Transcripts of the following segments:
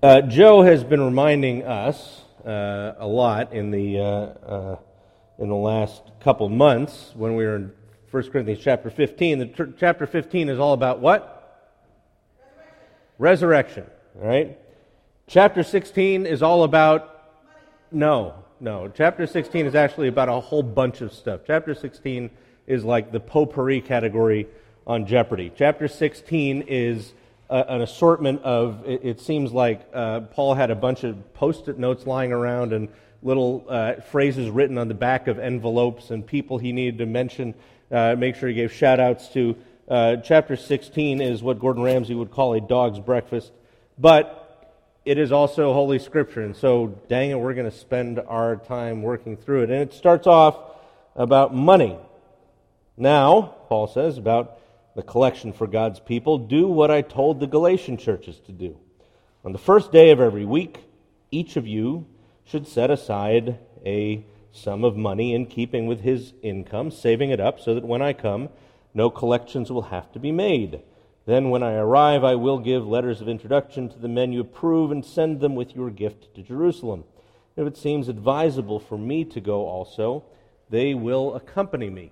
Uh, Joe has been reminding us uh, a lot in the, uh, uh in the last couple months when we were in 1 Corinthians chapter 15. The tr- chapter 15 is all about what? Resurrection. Resurrection. Right? Chapter 16 is all about. No, no. Chapter 16 is actually about a whole bunch of stuff. Chapter 16 is like the potpourri category on Jeopardy. Chapter 16 is an assortment of, it, it seems like uh, Paul had a bunch of post it notes lying around and little uh, phrases written on the back of envelopes and people he needed to mention, uh, make sure he gave shout outs to. Uh, chapter 16 is what Gordon Ramsay would call a dog's breakfast, but it is also Holy Scripture. And so, dang it, we're going to spend our time working through it. And it starts off about money. Now, Paul says, about the collection for God's people, do what I told the Galatian churches to do. On the first day of every week, each of you should set aside a sum of money in keeping with his income, saving it up so that when I come, no collections will have to be made. Then, when I arrive, I will give letters of introduction to the men you approve and send them with your gift to Jerusalem. If it seems advisable for me to go also, they will accompany me.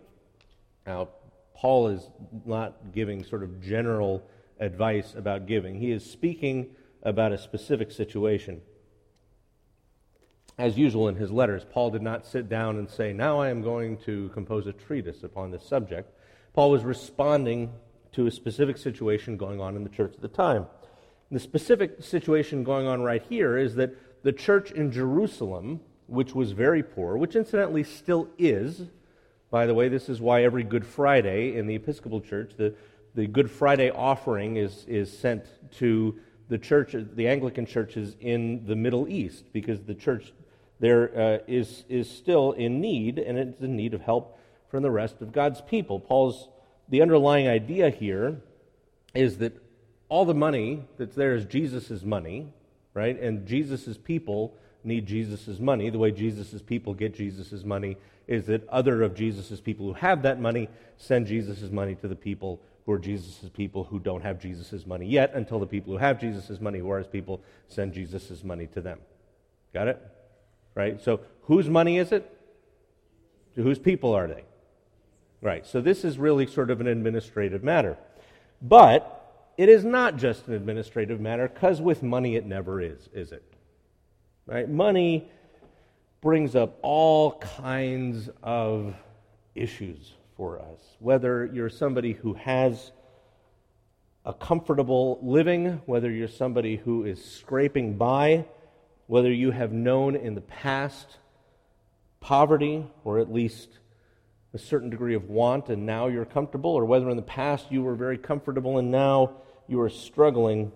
Now, Paul is not giving sort of general advice about giving, he is speaking about a specific situation. As usual in his letters, Paul did not sit down and say, Now I am going to compose a treatise upon this subject. Paul was responding to a specific situation going on in the church at the time. The specific situation going on right here is that the church in Jerusalem, which was very poor, which incidentally still is, by the way, this is why every Good Friday in the Episcopal Church, the, the Good Friday offering is, is sent to the church, the Anglican churches in the Middle East, because the church there uh, is is still in need, and it's in need of help from the rest of God's people. Paul's the underlying idea here is that all the money that's there is Jesus' money, right? And Jesus' people need Jesus' money. The way Jesus' people get Jesus' money is that other of Jesus' people who have that money send Jesus' money to the people who are Jesus' people who don't have Jesus' money yet, until the people who have Jesus' money, who are his people, send Jesus' money to them. Got it? Right? So, whose money is it? To whose people are they? Right. So, this is really sort of an administrative matter. But it is not just an administrative matter, because with money it never is, is it? Right? Money brings up all kinds of issues for us. Whether you're somebody who has a comfortable living, whether you're somebody who is scraping by, whether you have known in the past poverty or at least a certain degree of want and now you're comfortable, or whether in the past you were very comfortable and now you are struggling,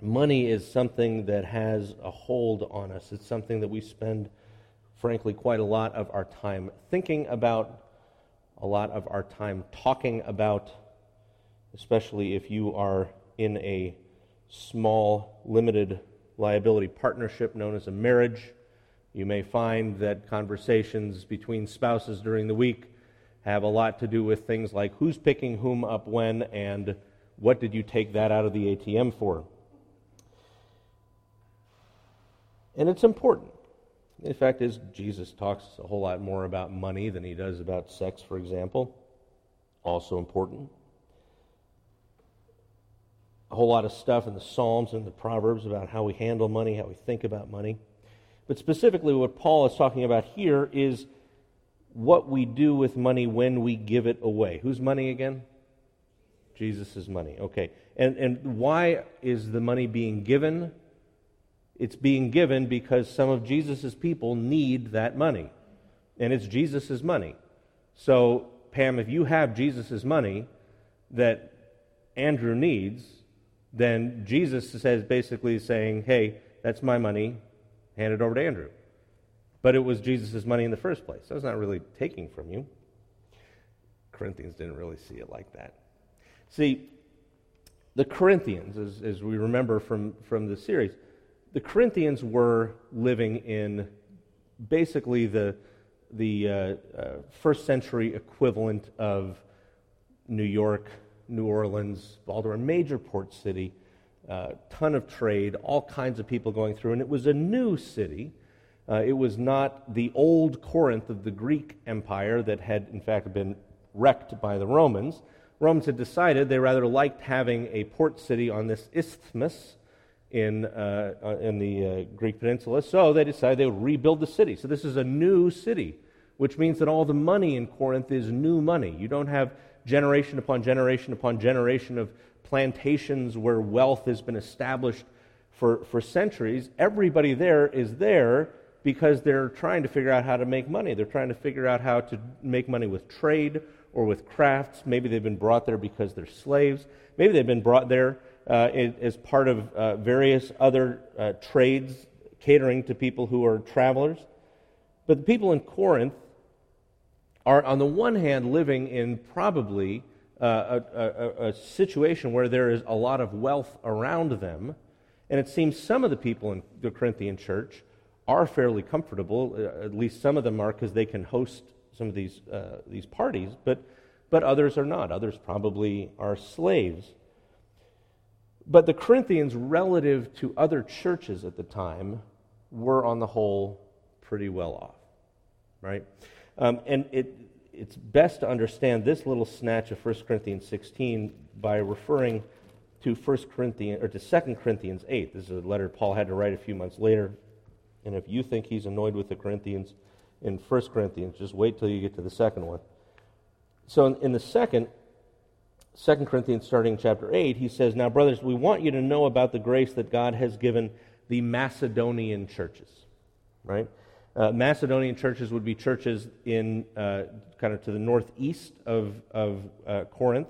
money is something that has a hold on us. It's something that we spend frankly, quite a lot of our time thinking about, a lot of our time talking about, especially if you are in a small, limited liability partnership known as a marriage. You may find that conversations between spouses during the week have a lot to do with things like who's picking whom up when and what did you take that out of the ATM for. And it's important. The fact is, Jesus talks a whole lot more about money than he does about sex, for example. Also important. A whole lot of stuff in the Psalms and the Proverbs about how we handle money, how we think about money. But specifically, what Paul is talking about here is what we do with money when we give it away. Whose money again? Jesus' money. Okay. And, and why is the money being given? It's being given because some of Jesus' people need that money. And it's Jesus' money. So, Pam, if you have Jesus' money that Andrew needs, then Jesus says basically saying, hey, that's my money, hand it over to Andrew. But it was Jesus' money in the first place. It's not really taking from you. Corinthians didn't really see it like that. See, the Corinthians, as, as we remember from, from the series, the Corinthians were living in basically the, the uh, uh, first century equivalent of New York, New Orleans, Baltimore, major port city, uh, ton of trade, all kinds of people going through, and it was a new city. Uh, it was not the old Corinth of the Greek Empire that had, in fact, been wrecked by the Romans. Romans had decided they rather liked having a port city on this isthmus in, uh, uh in the uh, Greek peninsula, so they decided they would rebuild the city. So this is a new city, which means that all the money in Corinth is new money. You don't have generation upon generation upon generation of plantations where wealth has been established for, for centuries. Everybody there is there because they're trying to figure out how to make money. They're trying to figure out how to make money with trade or with crafts. Maybe they've been brought there because they're slaves. Maybe they've been brought there uh, as part of uh, various other uh, trades catering to people who are travelers. But the people in Corinth are, on the one hand, living in probably uh, a, a, a, situation where there is a lot of wealth around them. And it seems some of the people in the Corinthian church are fairly comfortable. Uh, at least some of them are because they can host some of these, uh, these parties, but, but others are not. Others probably are slaves. But the Corinthians, relative to other churches at the time, were on the whole pretty well off, right? Um, and it, it's best to understand this little snatch of 1 Corinthians 16 by referring to 1 Corinthians or to 2 Corinthians 8. This is a letter Paul had to write a few months later. And if you think he's annoyed with the Corinthians in 1 Corinthians, just wait till you get to the second one. So in, in the second, 2 Corinthians starting chapter 8, he says, Now, brothers, we want you to know about the grace that God has given the Macedonian churches. Right? Uh, Macedonian churches would be churches in uh, kind of to the northeast of, of uh, Corinth.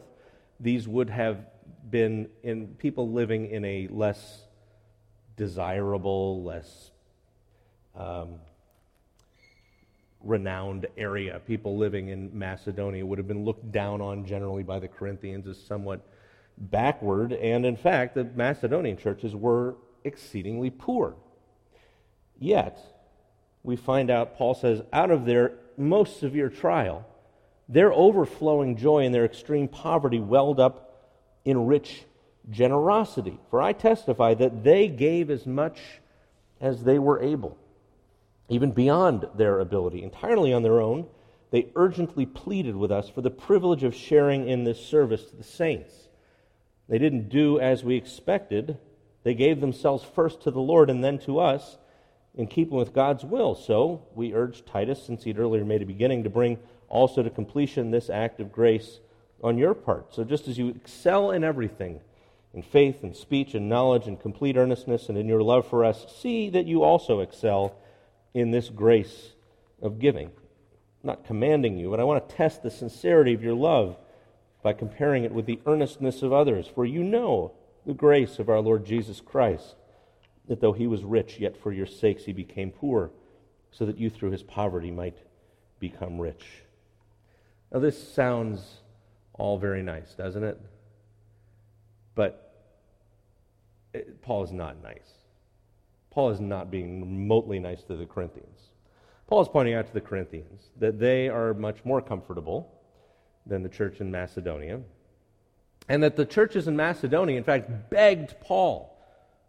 These would have been in people living in a less desirable, less um, renowned area. People living in Macedonia would have been looked down on generally by the Corinthians as somewhat backward, and in fact, the Macedonian churches were exceedingly poor. Yet, we find out, Paul says, out of their most severe trial, their overflowing joy and their extreme poverty welled up in rich generosity. For I testify that they gave as much as they were able, even beyond their ability, entirely on their own. They urgently pleaded with us for the privilege of sharing in this service to the saints. They didn't do as we expected. They gave themselves first to the Lord and then to us in keeping with God's will. So we urge Titus, since he'd earlier made a beginning, to bring also to completion this act of grace on your part. So just as you excel in everything, in faith and speech and knowledge and complete earnestness and in your love for us, see that you also excel in this grace of giving. I'm not commanding you, but I want to test the sincerity of your love by comparing it with the earnestness of others. For you know the grace of our Lord Jesus Christ that though he was rich, yet for your sakes he became poor, so that you through his poverty might become rich. Now, this sounds all very nice, doesn't it? But it, Paul is not nice. Paul is not being remotely nice to the Corinthians. Paul is pointing out to the Corinthians that they are much more comfortable than the church in Macedonia, and that the churches in Macedonia, in fact, begged Paul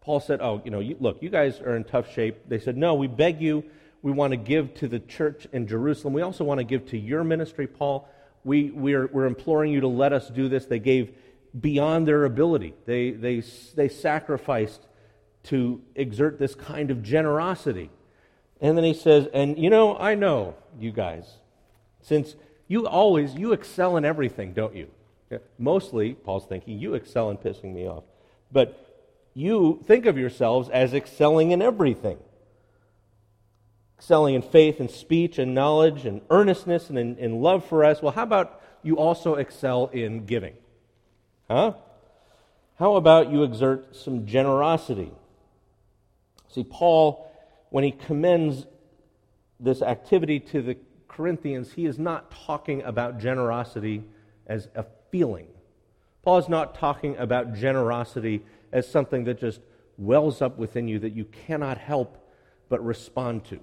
Paul said, Oh, you know, you, look, you guys are in tough shape. They said, No, we beg you. We want to give to the church in Jerusalem. We also want to give to your ministry, Paul. We, we're, we're imploring you to let us do this. They gave beyond their ability, they, they, they sacrificed to exert this kind of generosity. And then he says, And you know, I know you guys, since you always, you excel in everything, don't you? Mostly, Paul's thinking, you excel in pissing me off. But you think of yourselves as excelling in everything excelling in faith and speech and knowledge and earnestness and in, in, love for us. Well, how about you also excel in giving? Huh? How about you exert some generosity? See, Paul, when he commends this activity to the Corinthians, he is not talking about generosity as a feeling. Paul is not talking about generosity as something that just wells up within you that you cannot help but respond to.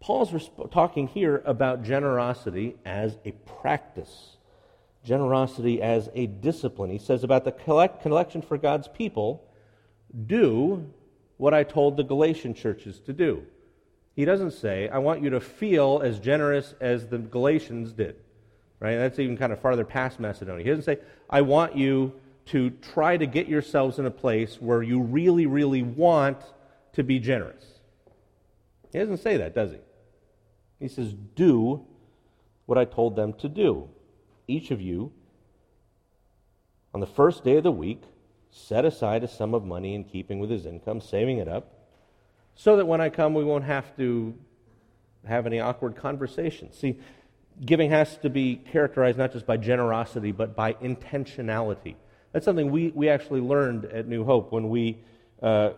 Paul's resp- talking here about generosity as a practice, generosity as a discipline. He says about the collect- collection for God's people, do what I told the Galatian churches to do. He doesn't say, I want you to feel as generous as the Galatians did. Right? That's even kind of farther past Macedonia. He doesn't say, I want you to try to get yourselves in a place where you really, really want to be generous. He doesn't say that, does he? He says, Do what I told them to do. Each of you, on the first day of the week, set aside a sum of money in keeping with his income, saving it up, so that when I come, we won't have to have any awkward conversations. See, giving has to be characterized not just by generosity, but by intentionality. That's something we, we actually learned at New Hope when we, uh,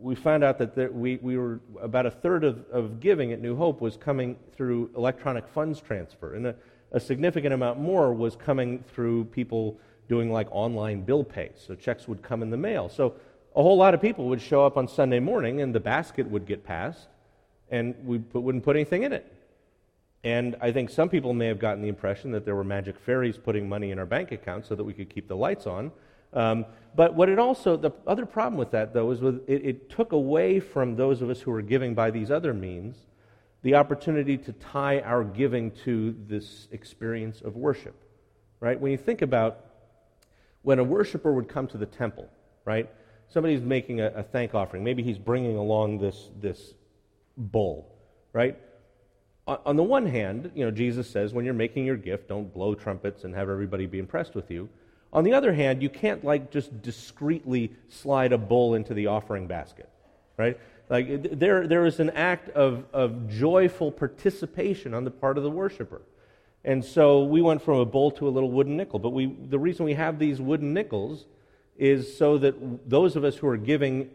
we found out that there, we, we were about a third of, of giving at New Hope was coming through electronic funds transfer, and a, a significant amount more was coming through people doing like online bill pay. So checks would come in the mail. So a whole lot of people would show up on Sunday morning and the basket would get passed and we put, wouldn't put anything in it. And I think some people may have gotten the impression that there were magic fairies putting money in our bank account so that we could keep the lights on. Um, but what it also, the other problem with that, though, is with, it, it took away from those of us who were giving by these other means the opportunity to tie our giving to this experience of worship. Right? When you think about when a worshiper would come to the temple, right? Somebody's making a, a thank offering. Maybe he's bringing along this, this bull, right? On, on the one hand, you know, Jesus says when you're making your gift, don't blow trumpets and have everybody be impressed with you. On the other hand, you can't like just discreetly slide a bull into the offering basket, right? Like there, there is an act of, of joyful participation on the part of the worshiper. And so we went from a bowl to a little wooden nickel. But we, the reason we have these wooden nickels is so that those of us who are giving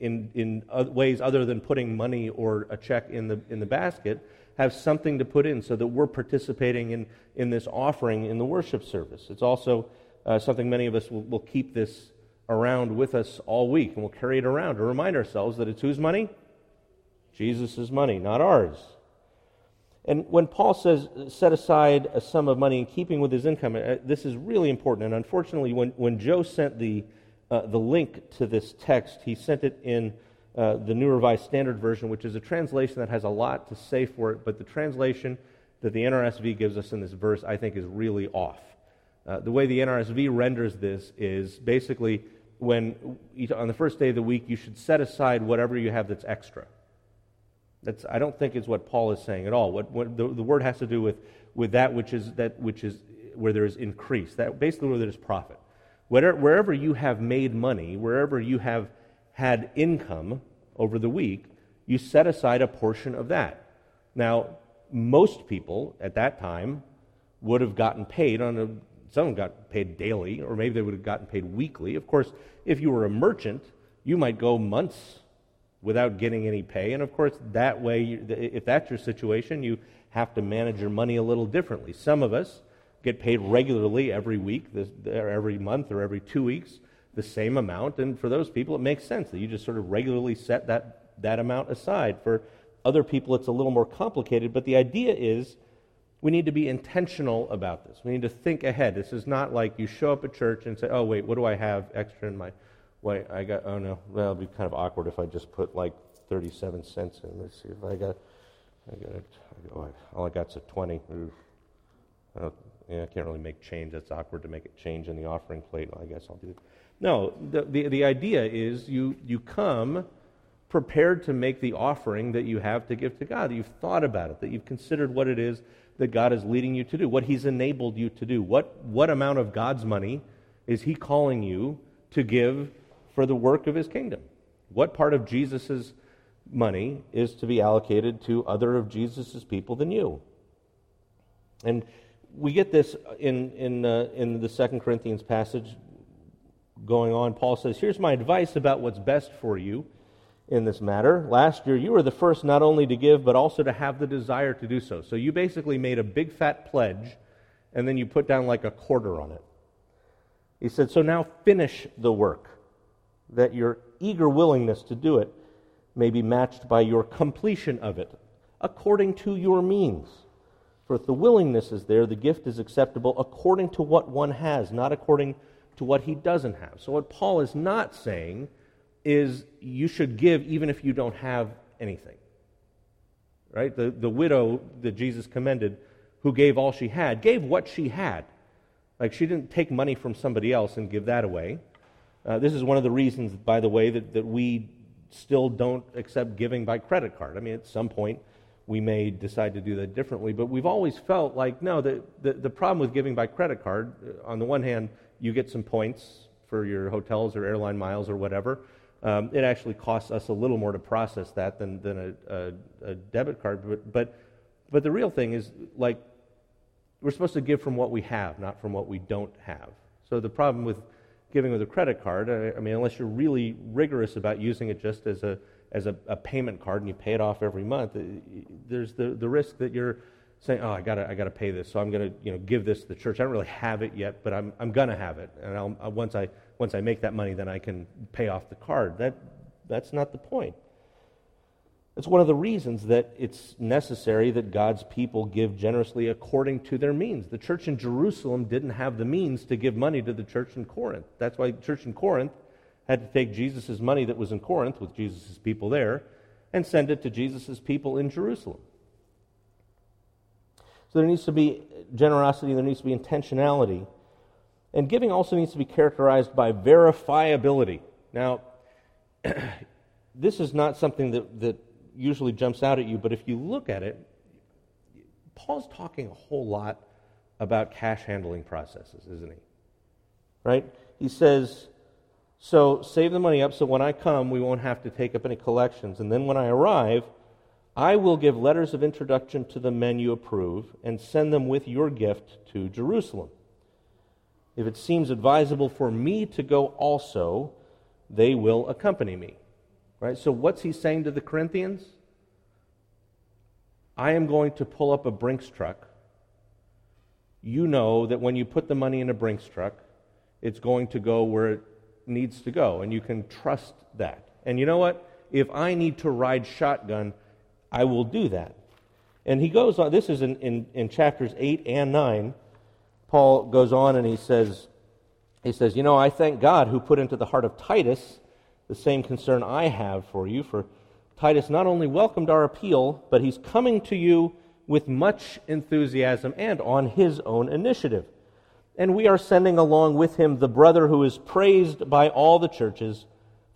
in, in ways other than putting money or a check in the, in the basket have something to put in so that we're participating in, in this offering in the worship service. It's also uh, something many of us will, will keep this around with us all week and we'll carry it around to remind ourselves that it's whose money? Jesus' money, not ours. And when Paul says set aside a sum of money in keeping with his income, uh, this is really important. And unfortunately, when, when Joe sent the, uh, the link to this text, he sent it in uh, the New Revised Standard Version, which is a translation that has a lot to say for it, but the translation that the NRSV gives us in this verse, I think, is really off. Uh, the way the NRSV renders this is basically when, on the first day of the week, you should set aside whatever you have that's extra. That's, I don't think is what Paul is saying at all. What, what the, the, word has to do with, with that which is that which is where there is increase. That basically where there is profit. Wherever, wherever you have made money, wherever you have had income over the week, you set aside a portion of that. Now, most people at that time would have gotten paid on a some got paid daily, or maybe they would have gotten paid weekly. Of course, if you were a merchant, you might go months without getting any pay. And of course, that way, if that's your situation, you have to manage your money a little differently. Some of us get paid regularly every week, or every month, or every two weeks, the same amount. And for those people, it makes sense that you just sort of regularly set that, that amount aside. For other people, it's a little more complicated. But the idea is we need to be intentional about this. We need to think ahead. This is not like you show up at church and say, oh, wait, what do I have extra in my Wait, I got, oh no, it'd be kind of awkward if I just put like 37 cents in. Let's see if I got, I got it. Oh, all I got's a 20. I, yeah, I can't really make change. That's awkward to make it change in the offering plate. Well, I guess I'll do it. No, the, the, the idea is you, you come prepared to make the offering that you have to give to God, you've thought about it, that you've considered what it is that God is leading you to do, what He's enabled you to do. What, what amount of God's money is He calling you to give for the work of his kingdom. What part of Jesus' money is to be allocated to other of Jesus' people than you? And we get this in, in, uh, in the Second Corinthians passage going on. Paul says, Here's my advice about what's best for you in this matter. Last year, you were the first not only to give, but also to have the desire to do so. So you basically made a big fat pledge, and then you put down like a quarter on it. He said, So now finish the work that your eager willingness to do it may be matched by your completion of it, according to your means. For if the willingness is there, the gift is acceptable according to what one has, not according to what he doesn't have. So, what Paul is not saying is you should give even if you don't have anything. Right? The, the widow that Jesus commended, who gave all she had, gave what she had. Like she didn't take money from somebody else and give that away. Uh, this is one of the reasons, by the way, that, that we still don't accept giving by credit card. I mean, at some point, we may decide to do that differently, but we've always felt like, no, the, the, the problem with giving by credit card, uh, on the one hand, you get some points for your hotels or airline miles or whatever. Um, it actually costs us a little more to process that than, than a, a, a debit card. But, but, but the real thing is, like, we're supposed to give from what we have, not from what we don't have. So the problem with giving with a credit card, I, mean, unless you're really rigorous about using it just as a as a, a, payment card and you pay it off every month, uh, there's the, the risk that you're saying, oh, I gotta, I gotta pay this, so I'm gonna, you know, give this to the church. I don't really have it yet, but I'm, I'm gonna have it, and I'll, uh, once I, once I make that money, then I can pay off the card. That, that's not the point. It's one of the reasons that it's necessary that God's people give generously according to their means. The church in Jerusalem didn't have the means to give money to the church in Corinth. That's why the church in Corinth had to take Jesus' money that was in Corinth with Jesus' people there and send it to Jesus' people in Jerusalem. So there needs to be generosity, there needs to be intentionality. And giving also needs to be characterized by verifiability. Now, this is not something that, that usually jumps out at you, but if you look at it, Paul's talking a whole lot about cash handling processes, isn't he? Right? He says, So save the money up so when I come, we won't have to take up any collections. And then when I arrive, I will give letters of introduction to the men you approve and send them with your gift to Jerusalem. If it seems advisable for me to go also, they will accompany me. Right? So, what's he saying to the Corinthians? I am going to pull up a Brinks truck. You know that when you put the money in a Brinks truck, it's going to go where it needs to go, and you can trust that. And you know what? If I need to ride shotgun, I will do that. And he goes on, this is in, in, in chapters 8 and 9. Paul goes on and he says, he says, You know, I thank God who put into the heart of Titus the same concern I have for you. For Titus not only welcomed our appeal, but he's coming to you with much enthusiasm and on his own initiative. And we are sending along with him the brother who is praised by all the churches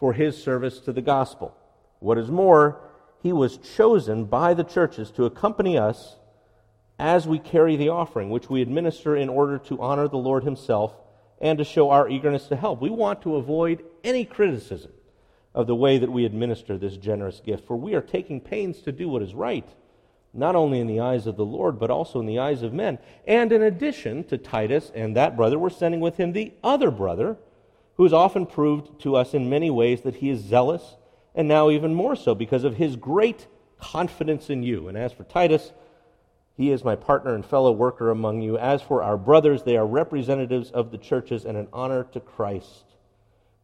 for his service to the gospel. What is more, he was chosen by the churches to accompany us as we carry the offering, which we administer in order to honor the Lord himself and to show our eagerness to help. We want to avoid any criticism of the way that we administer this generous gift, for we are taking pains to do what is right, not only in the eyes of the Lord, but also in the eyes of men. And in addition to Titus and that brother, we're sending with him the other brother, who has often proved to us in many ways that he is zealous, and now even more so because of his great confidence in you. And as for Titus, he is my partner and fellow worker among you. As for our brothers, they are representatives of the churches and an honor to Christ.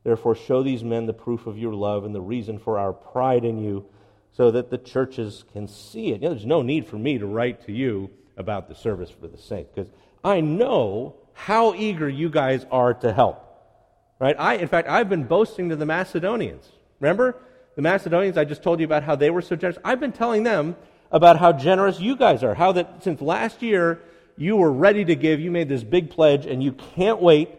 Therefore, show these men the proof of your love and the reason for our pride in you, so that the churches can see it. You know, there's no need for me to write to you about the service for the saints, because I know how eager you guys are to help. Right? I, in fact, I've been boasting to the Macedonians. Remember? The Macedonians, I just told you about how they were so generous. I've been telling them about how generous you guys are, how that since last year you were ready to give, you made this big pledge, and you can't wait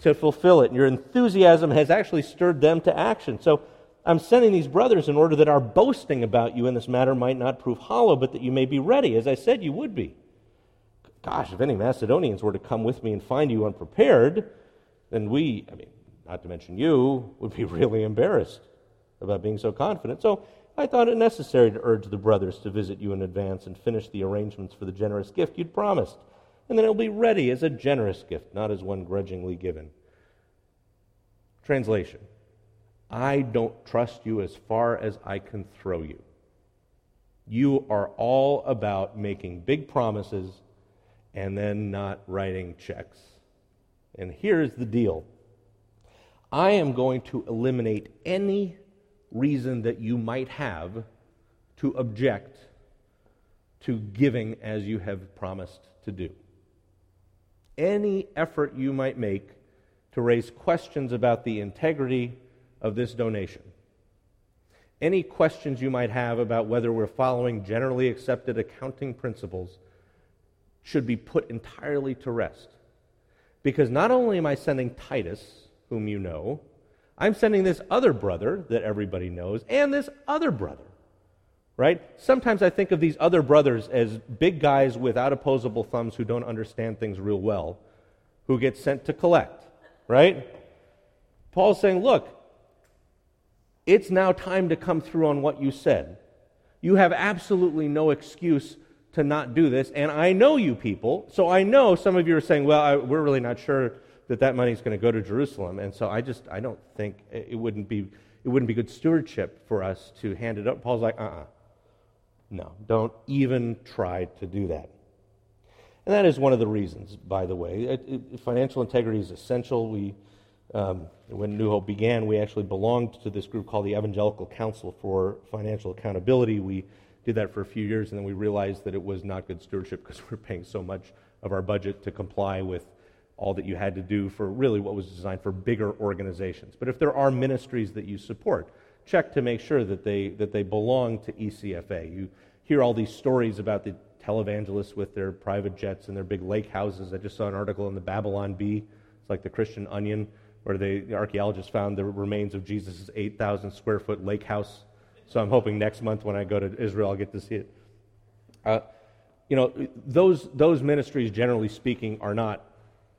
to fulfill it. And your enthusiasm has actually stirred them to action. So I'm sending these brothers in order that our boasting about you in this matter might not prove hollow, but that you may be ready, as I said you would be. Gosh, if any Macedonians were to come with me and find you unprepared, then we, I mean, not to mention you, would be really embarrassed about being so confident. So I thought it necessary to urge the brothers to visit you in advance and finish the arrangements for the generous gift you'd promised and then it'll be ready as a generous gift, not as one grudgingly given. Translation I don't trust you as far as I can throw you. You are all about making big promises and then not writing checks. And here's the deal I am going to eliminate any reason that you might have to object to giving as you have promised to do any effort you might make to raise questions about the integrity of this donation. Any questions you might have about whether we're following generally accepted accounting principles should be put entirely to rest. Because not only am I sending Titus, whom you know, I'm sending this other brother that everybody knows, and this other brother. Right? Sometimes I think of these other brothers as big guys without opposable thumbs who don't understand things real well, who get sent to collect. Right? Paul's saying, look, it's now time to come through on what you said. You have absolutely no excuse to not do this. And I know you people, so I know some of you are saying, well, I, we're really not sure that that money is going to go to Jerusalem. And so I just, I don't think it wouldn't be, it wouldn't be good stewardship for us to hand it up. Paul's like, uh uh-uh. uh No, don't even try to do that. And that is one of the reasons, by the way. It, it, financial integrity is essential. We, um, when New Hope began, we actually belonged to this group called the Evangelical Council for Financial Accountability. We did that for a few years, and then we realized that it was not good stewardship because we were paying so much of our budget to comply with all that you had to do for really what was designed for bigger organizations. But if there are ministries that you support, check to make sure that they, that they belong to ECFA. You hear all these stories about the televangelists with their private jets and their big lake houses. I just saw an article in the Babylon Bee. It's like the Christian Onion, where they, the archaeologists found the remains of Jesus' 8,000 square foot lake house so I'm hoping next month when I go to Israel, I'll get to see it. Uh, you know, those, those ministries, generally speaking, are not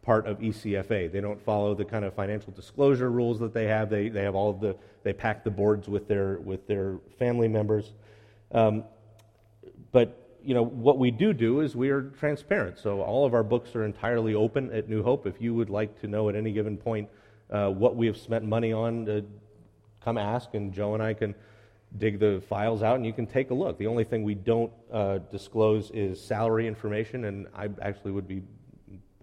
part of ECFA. They don't follow the kind of financial disclosure rules that they have. They, they have all the, they pack the boards with their, with their family members. Um, but, you know, what we do do is we are transparent. So all of our books are entirely open at New Hope. If you would like to know at any given point uh, what we have spent money on, uh, come ask, and Joe and I can dig the files out and you can take a look. The only thing we don't uh, disclose is salary information, and I actually would be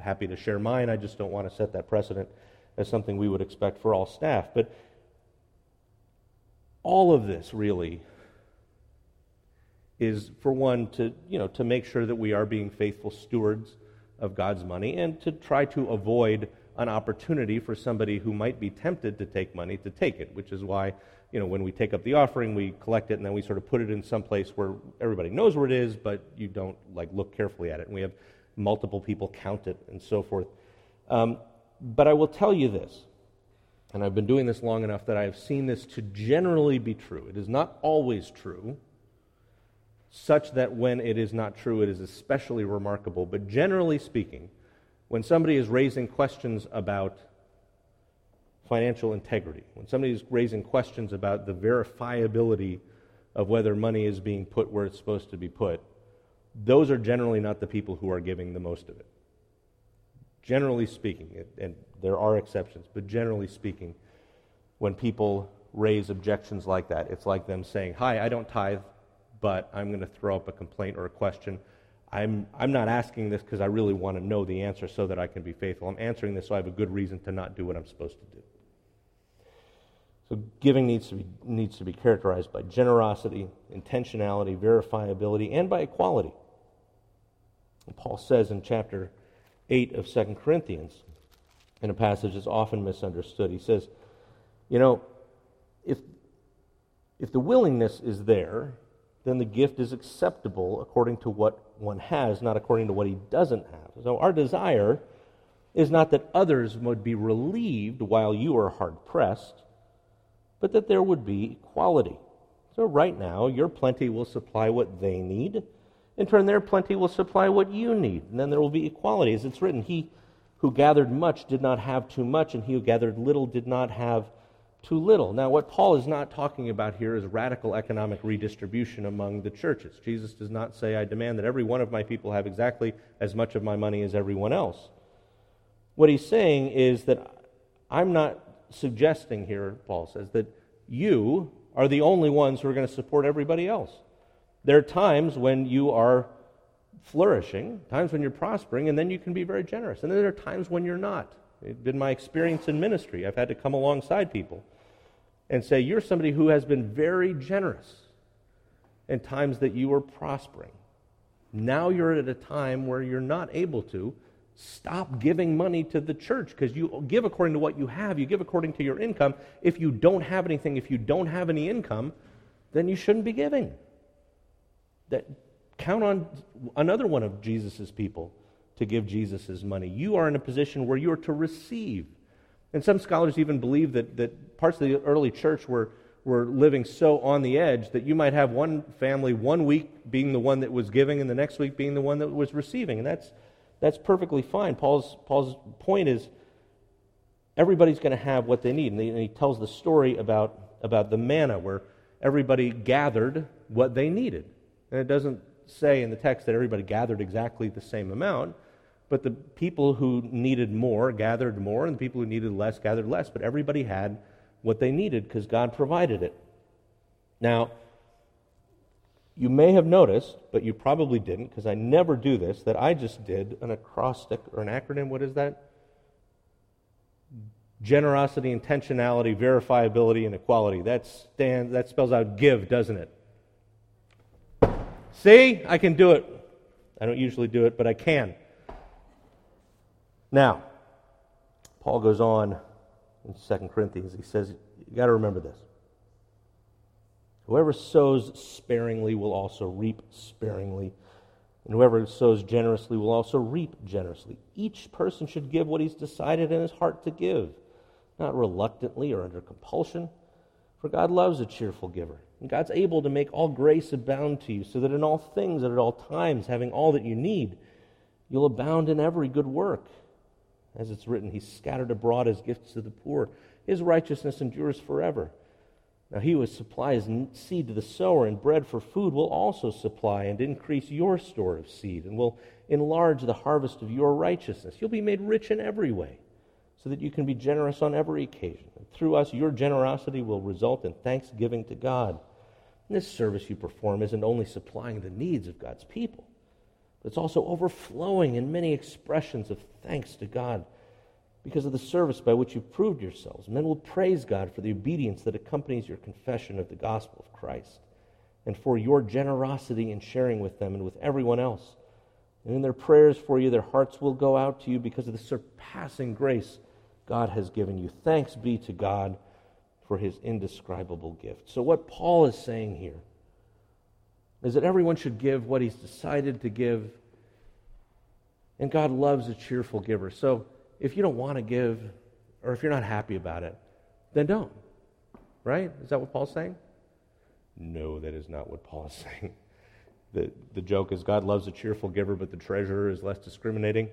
happy to share mine. I just don't want to set that precedent as something we would expect for all staff. But all of this really is, for one, to, you know, to make sure that we are being faithful stewards of God's money and to try to avoid an opportunity for somebody who might be tempted to take money to take it, which is why you know, when we take up the offering, we collect it and then we sort of put it in some place where everybody knows where it is, but you don't like look carefully at it. And we have multiple people count it and so forth. Um, but I will tell you this, and I've been doing this long enough that I have seen this to generally be true. It is not always true, such that when it is not true, it is especially remarkable. But generally speaking, when somebody is raising questions about financial integrity. When somebody is raising questions about the verifiability of whether money is being put where it's supposed to be put, those are generally not the people who are giving the most of it. Generally speaking, and there are exceptions, but generally speaking, when people raise objections like that, it's like them saying, Hi, I don't tithe, but I'm going to throw up a complaint or a question. I'm, I'm not asking this because I really want to know the answer so that I can be faithful. I'm answering this so I have a good reason to not do what I'm supposed to do. So giving needs to be, needs to be characterized by generosity, intentionality, verifiability, and by equality. Paul says in chapter 8 of 2 Corinthians, in a passage that's often misunderstood, he says, You know, if, if the willingness is there, then the gift is acceptable according to what one has, not according to what he doesn't have. So our desire is not that others would be relieved while you are hard pressed but that there would be equality. So, right now, your plenty will supply what they need. In turn, their plenty will supply what you need. And then there will be equality. As it's written, he who gathered much did not have too much, and he who gathered little did not have too little. Now, what Paul is not talking about here is radical economic redistribution among the churches. Jesus does not say, I demand that every one of my people have exactly as much of my money as everyone else. What he's saying is that I'm not suggesting here, Paul says, that you are the only ones who are going to support everybody else. There are times when you are flourishing, times when you're prospering, and then you can be very generous. And then there are times when you're not. It's been my experience in ministry. I've had to come alongside people and say, You're somebody who has been very generous in times that you were prospering. Now you're at a time where you're not able to Stop giving money to the church because you give according to what you have. You give according to your income. If you don't have anything, if you don't have any income, then you shouldn't be giving. That, count on another one of Jesus' people to give Jesus' money. You are in a position where you are to receive. And some scholars even believe that, that parts of the early church were, were living so on the edge that you might have one family one week being the one that was giving and the next week being the one that was receiving. And that's, that's perfectly fine. Paul's, Paul's point is everybody's going to have what they need. And he, and he tells the story about, about the manna where everybody gathered what they needed. And it doesn't say in the text that everybody gathered exactly the same amount, but the people who needed more gathered more, and the people who needed less gathered less. But everybody had what they needed because God provided it. Now, you may have noticed, but you probably didn't, because I never do this, that I just did an acrostic or an acronym. What is that? Generosity, intentionality, verifiability, and equality. That, stands, that spells out give, doesn't it? See, I can do it. I don't usually do it, but I can. Now, Paul goes on in 2 Corinthians. He says, You got to remember this. Whoever sows sparingly will also reap sparingly. And whoever sows generously will also reap generously. Each person should give what he's decided in his heart to give, not reluctantly or under compulsion. For God loves a cheerful giver. And God's able to make all grace abound to you, so that in all things and at all times, having all that you need, you'll abound in every good work. As it's written, He scattered abroad His gifts to the poor. His righteousness endures forever. Now, he who supplies seed to the sower and bread for food will also supply and increase your store of seed and will enlarge the harvest of your righteousness. You'll be made rich in every way so that you can be generous on every occasion. And through us, your generosity will result in thanksgiving to God. This service you perform isn't only supplying the needs of God's people, but it's also overflowing in many expressions of thanks to God because of the service by which you've proved yourselves. Men will praise God for the obedience that accompanies your confession of the gospel of Christ and for your generosity in sharing with them and with everyone else. And in their prayers for you, their hearts will go out to you because of the surpassing grace God has given you. Thanks be to God for his indescribable gift. So, what Paul is saying here is that everyone should give what he's decided to give, and God loves a cheerful giver. So, if you don't want to give, or if you're not happy about it, then don't. Right? Is that what Paul's saying? No, that is not what Paul is saying. The, the joke is God loves a cheerful giver, but the treasurer is less discriminating.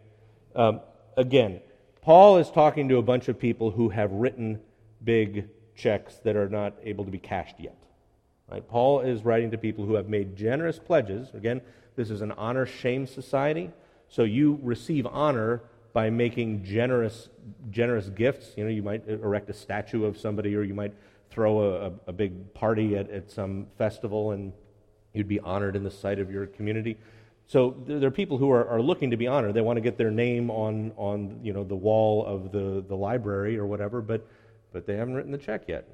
Um, again, Paul is talking to a bunch of people who have written big checks that are not able to be cashed yet. Right? Paul is writing to people who have made generous pledges. Again, this is an honor shame society. So you receive honor by making generous, generous gifts. You know, you might erect a statue of somebody, or you might throw a, a big party at, at some festival, and you'd be honored in the sight of your community. So there are people who are, are looking to be honored. They want to get their name on, on you know, the wall of the, the library or whatever, but, but they haven't written the check yet.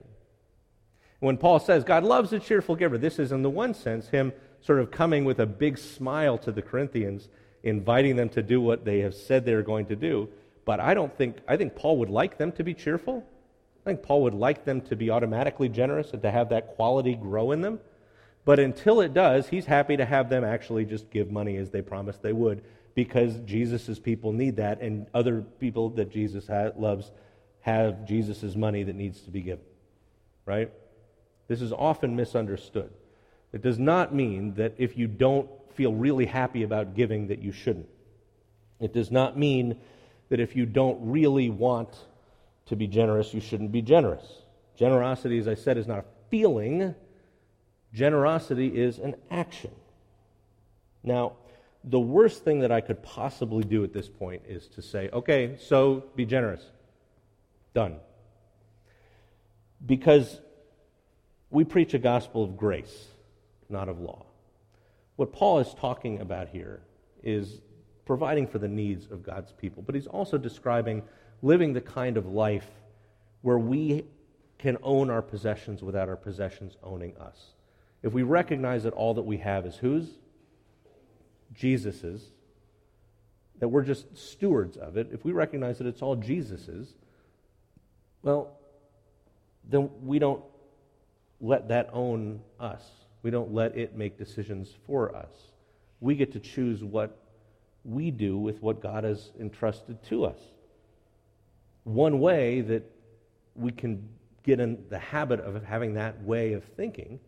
When Paul says God loves a cheerful giver, this is, in the one sense, him sort of coming with a big smile to the Corinthians inviting them to do what they have said they're going to do. But I don't think, I think Paul would like them to be cheerful. I think Paul would like them to be automatically generous and to have that quality grow in them. But until it does, he's happy to have them actually just give money as they promised they would because Jesus' people need that, and other people that Jesus loves have Jesus' money that needs to be given. Right? This is often misunderstood. It does not mean that if you don't feel really happy about giving that you shouldn't. It does not mean that if you don't really want to be generous, you shouldn't be generous. Generosity, as I said, is not a feeling, generosity is an action. Now, the worst thing that I could possibly do at this point is to say, okay, so be generous. Done. Because we preach a gospel of grace, not of law. What Paul is talking about here is providing for the needs of God's people, but he's also describing living the kind of life where we can own our possessions without our possessions owning us. If we recognize that all that we have is whose? Jesus's, that we're just stewards of it, if we recognize that it's all Jesus's, well, then we don't let that own us. We don't let it make decisions for us. We get to choose what we do with what God has entrusted to us. One way that we can get in the habit of having that way of thinking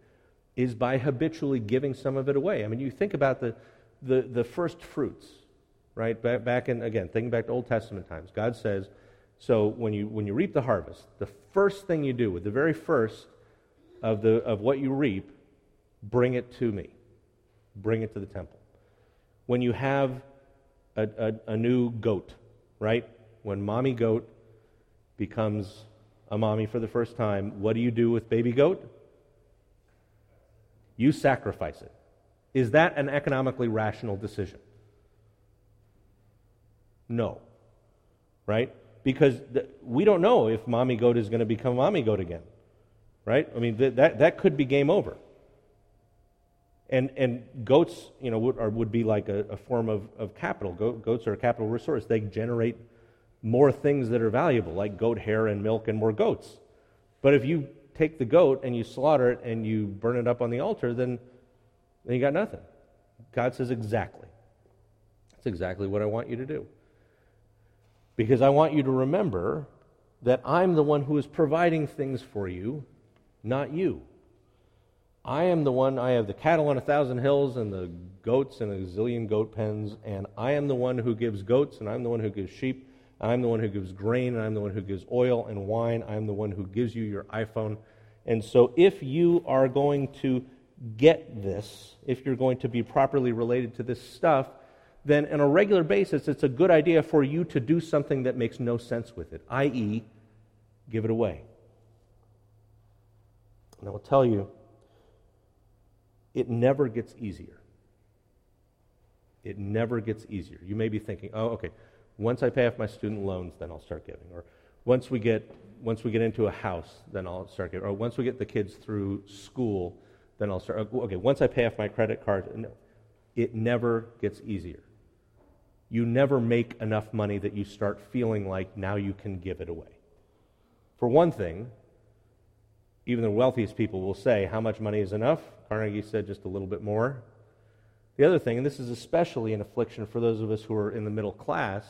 is by habitually giving some of it away. I mean, you think about the, the, the first fruits, right? Back, back in, again, thinking back to Old Testament times, God says, so when you, when you reap the harvest, the first thing you do with the very first of, the, of what you reap, bring it to me. Bring it to the temple. When you have a, a, a new goat, right? When mommy goat becomes a mommy for the first time, what do you do with baby goat? You sacrifice it. Is that an economically rational decision? No. Right? Because th- we don't know if mommy goat is going to become mommy goat again. Right? I mean, th- that, that could be game over. And, and goats, you know, would, are, would be like a, a form of, of capital. Goat, goats are a capital resource. They generate more things that are valuable, like goat hair and milk and more goats. But if you take the goat and you slaughter it and you burn it up on the altar, then, then you got nothing. God says, exactly. That's exactly what I want you to do. Because I want you to remember that I'm the one who is providing things for you, not you. I am the one, I have the cattle on a thousand hills and the goats and a zillion goat pens, and I am the one who gives goats, and I'm the one who gives sheep, I'm the one who gives grain, and I'm the one who gives oil and wine. I'm the one who gives you your iPhone. And so, if you are going to get this, if you're going to be properly related to this stuff, then on a regular basis, it's a good idea for you to do something that makes no sense with it, i.e., give it away. And I will tell you, it never gets easier. It never gets easier. You may be thinking, oh, okay, once I pay off my student loans, then I'll start giving. Or once we get once we get into a house, then I'll start giving. Or once we get the kids through school, then I'll start. Okay, once I pay off my credit card, no, it never gets easier. You never make enough money that you start feeling like now you can give it away. For one thing, even the wealthiest people will say, How much money is enough? Carnegie said just a little bit more. The other thing, and this is especially an affliction for those of us who are in the middle class,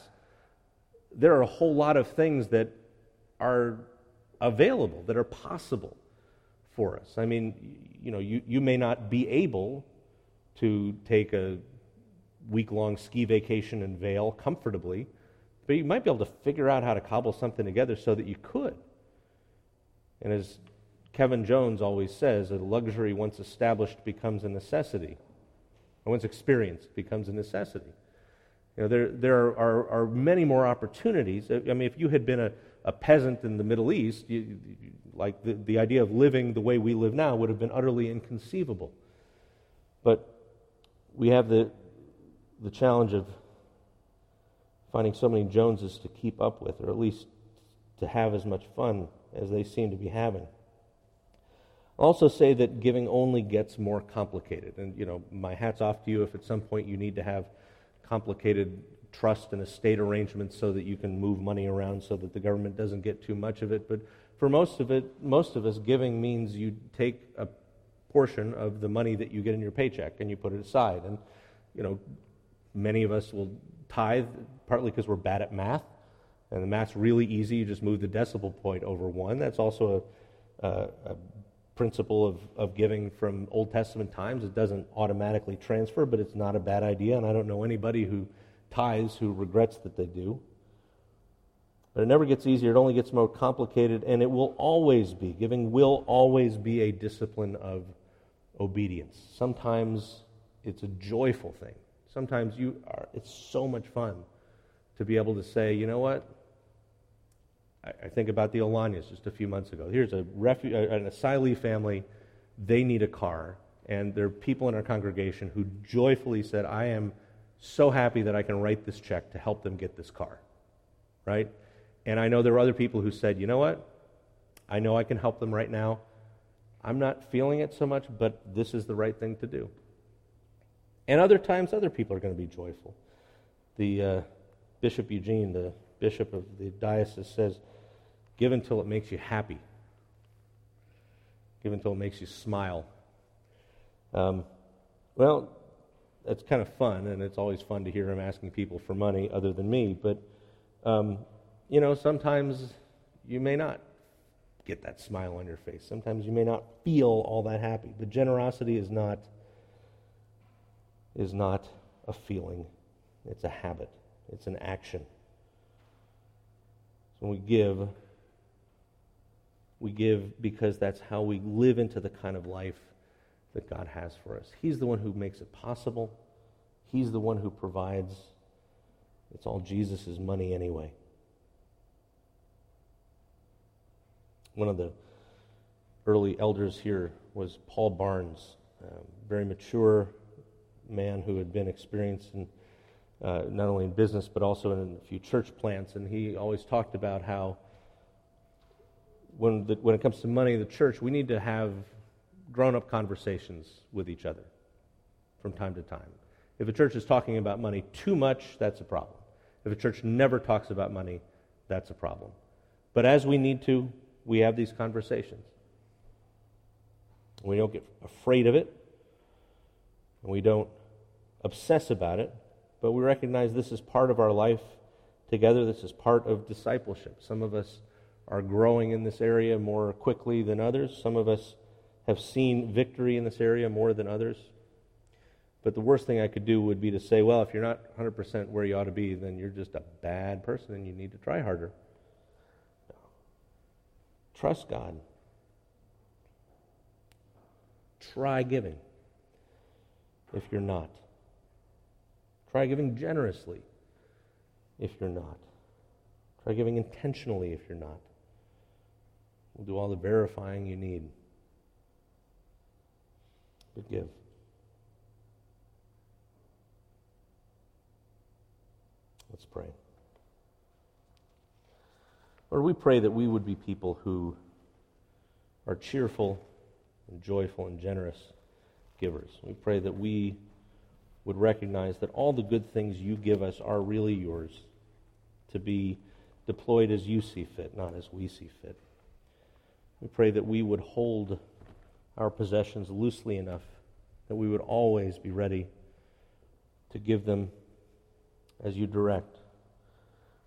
there are a whole lot of things that are available, that are possible for us. I mean, you know, you, you may not be able to take a week long ski vacation in Vail comfortably, but you might be able to figure out how to cobble something together so that you could. And as Kevin Jones always says, a luxury once established becomes a necessity, and once experienced becomes a necessity. You know, there, there are, are, many more opportunities. I mean, if you had been a, a peasant in the Middle East, you, like the, the idea of living the way we live now would have been utterly inconceivable. But we have the, the challenge of finding so many Joneses to keep up with, or at least to have as much fun as they seem to be having. I'll also say that giving only gets more complicated. And, you know, my hat's off to you if at some point you need to have complicated trust and estate arrangements so that you can move money around so that the government doesn't get too much of it. But for most of it, most of us, giving means you take a portion of the money that you get in your paycheck and you put it aside. And, you know, many of us will tithe partly because we're bad at math. And the math's really easy. You just move the decimal point over one. That's also a, a, a principle of, of giving from Old Testament times. It doesn't automatically transfer, but it's not a bad idea, and I don't know anybody who tithes who regrets that they do. But it never gets easier, it only gets more complicated, and it will always be, giving will always be a discipline of obedience. Sometimes it's a joyful thing. Sometimes you are, it's so much fun to be able to say, you know what? I, think about the Olanias just a few months ago. Here's a refu- an asylee family. They need a car. And there are people in our congregation who joyfully said, I am so happy that I can write this check to help them get this car. Right? And I know there are other people who said, you know what? I know I can help them right now. I'm not feeling it so much, but this is the right thing to do. And other times, other people are going to be joyful. The uh, Bishop Eugene, the bishop of the diocese, says, Give until it makes you happy. Give until it makes you smile. Um, well, that's kind of fun, and it's always fun to hear him asking people for money other than me. But, um, you know, sometimes you may not get that smile on your face. Sometimes you may not feel all that happy. But generosity is not, is not a feeling, it's a habit, it's an action. So when we give, we give because that's how we live into the kind of life that God has for us. He's the one who makes it possible, He's the one who provides. It's all Jesus' money anyway. One of the early elders here was Paul Barnes, a very mature man who had been experienced in, uh, not only in business but also in a few church plants. And he always talked about how when, the, when it comes to money in the church, we need to have grown up conversations with each other from time to time. If a church is talking about money too much, that's a problem. If a church never talks about money, that's a problem. But as we need to, we have these conversations. We don't get afraid of it, and we don't obsess about it, but we recognize this is part of our life together. This is part of discipleship. Some of us are growing in this area more quickly than others. Some of us have seen victory in this area more than others. But the worst thing I could do would be to say, well, if you're not 100% where you ought to be, then you're just a bad person and you need to try harder. Trust God. Try giving if you're not. Try giving generously if you're not. Try giving intentionally if you're not. We'll do all the verifying you need. But give. Let's pray. Lord, we pray that we would be people who are cheerful and joyful and generous givers. We pray that we would recognize that all the good things you give us are really yours to be deployed as you see fit, not as we see fit. We pray that we would hold our possessions loosely enough that we would always be ready to give them as you direct.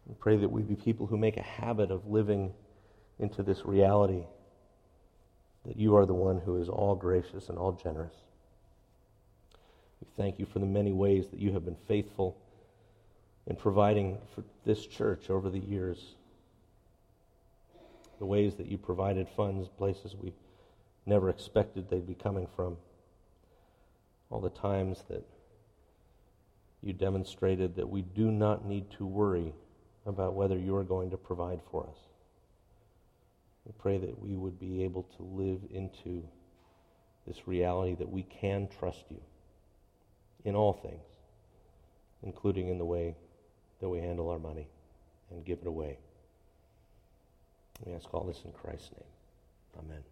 We pray that we be people who make a habit of living into this reality that you are the one who is all gracious and all generous. We thank you for the many ways that you have been faithful in providing for this church over the years. The ways that you provided funds, places we never expected they'd be coming from, all the times that you demonstrated that we do not need to worry about whether you are going to provide for us. We pray that we would be able to live into this reality that we can trust you in all things, including in the way that we handle our money and give it away. We ask all this in Christ's name. Amen.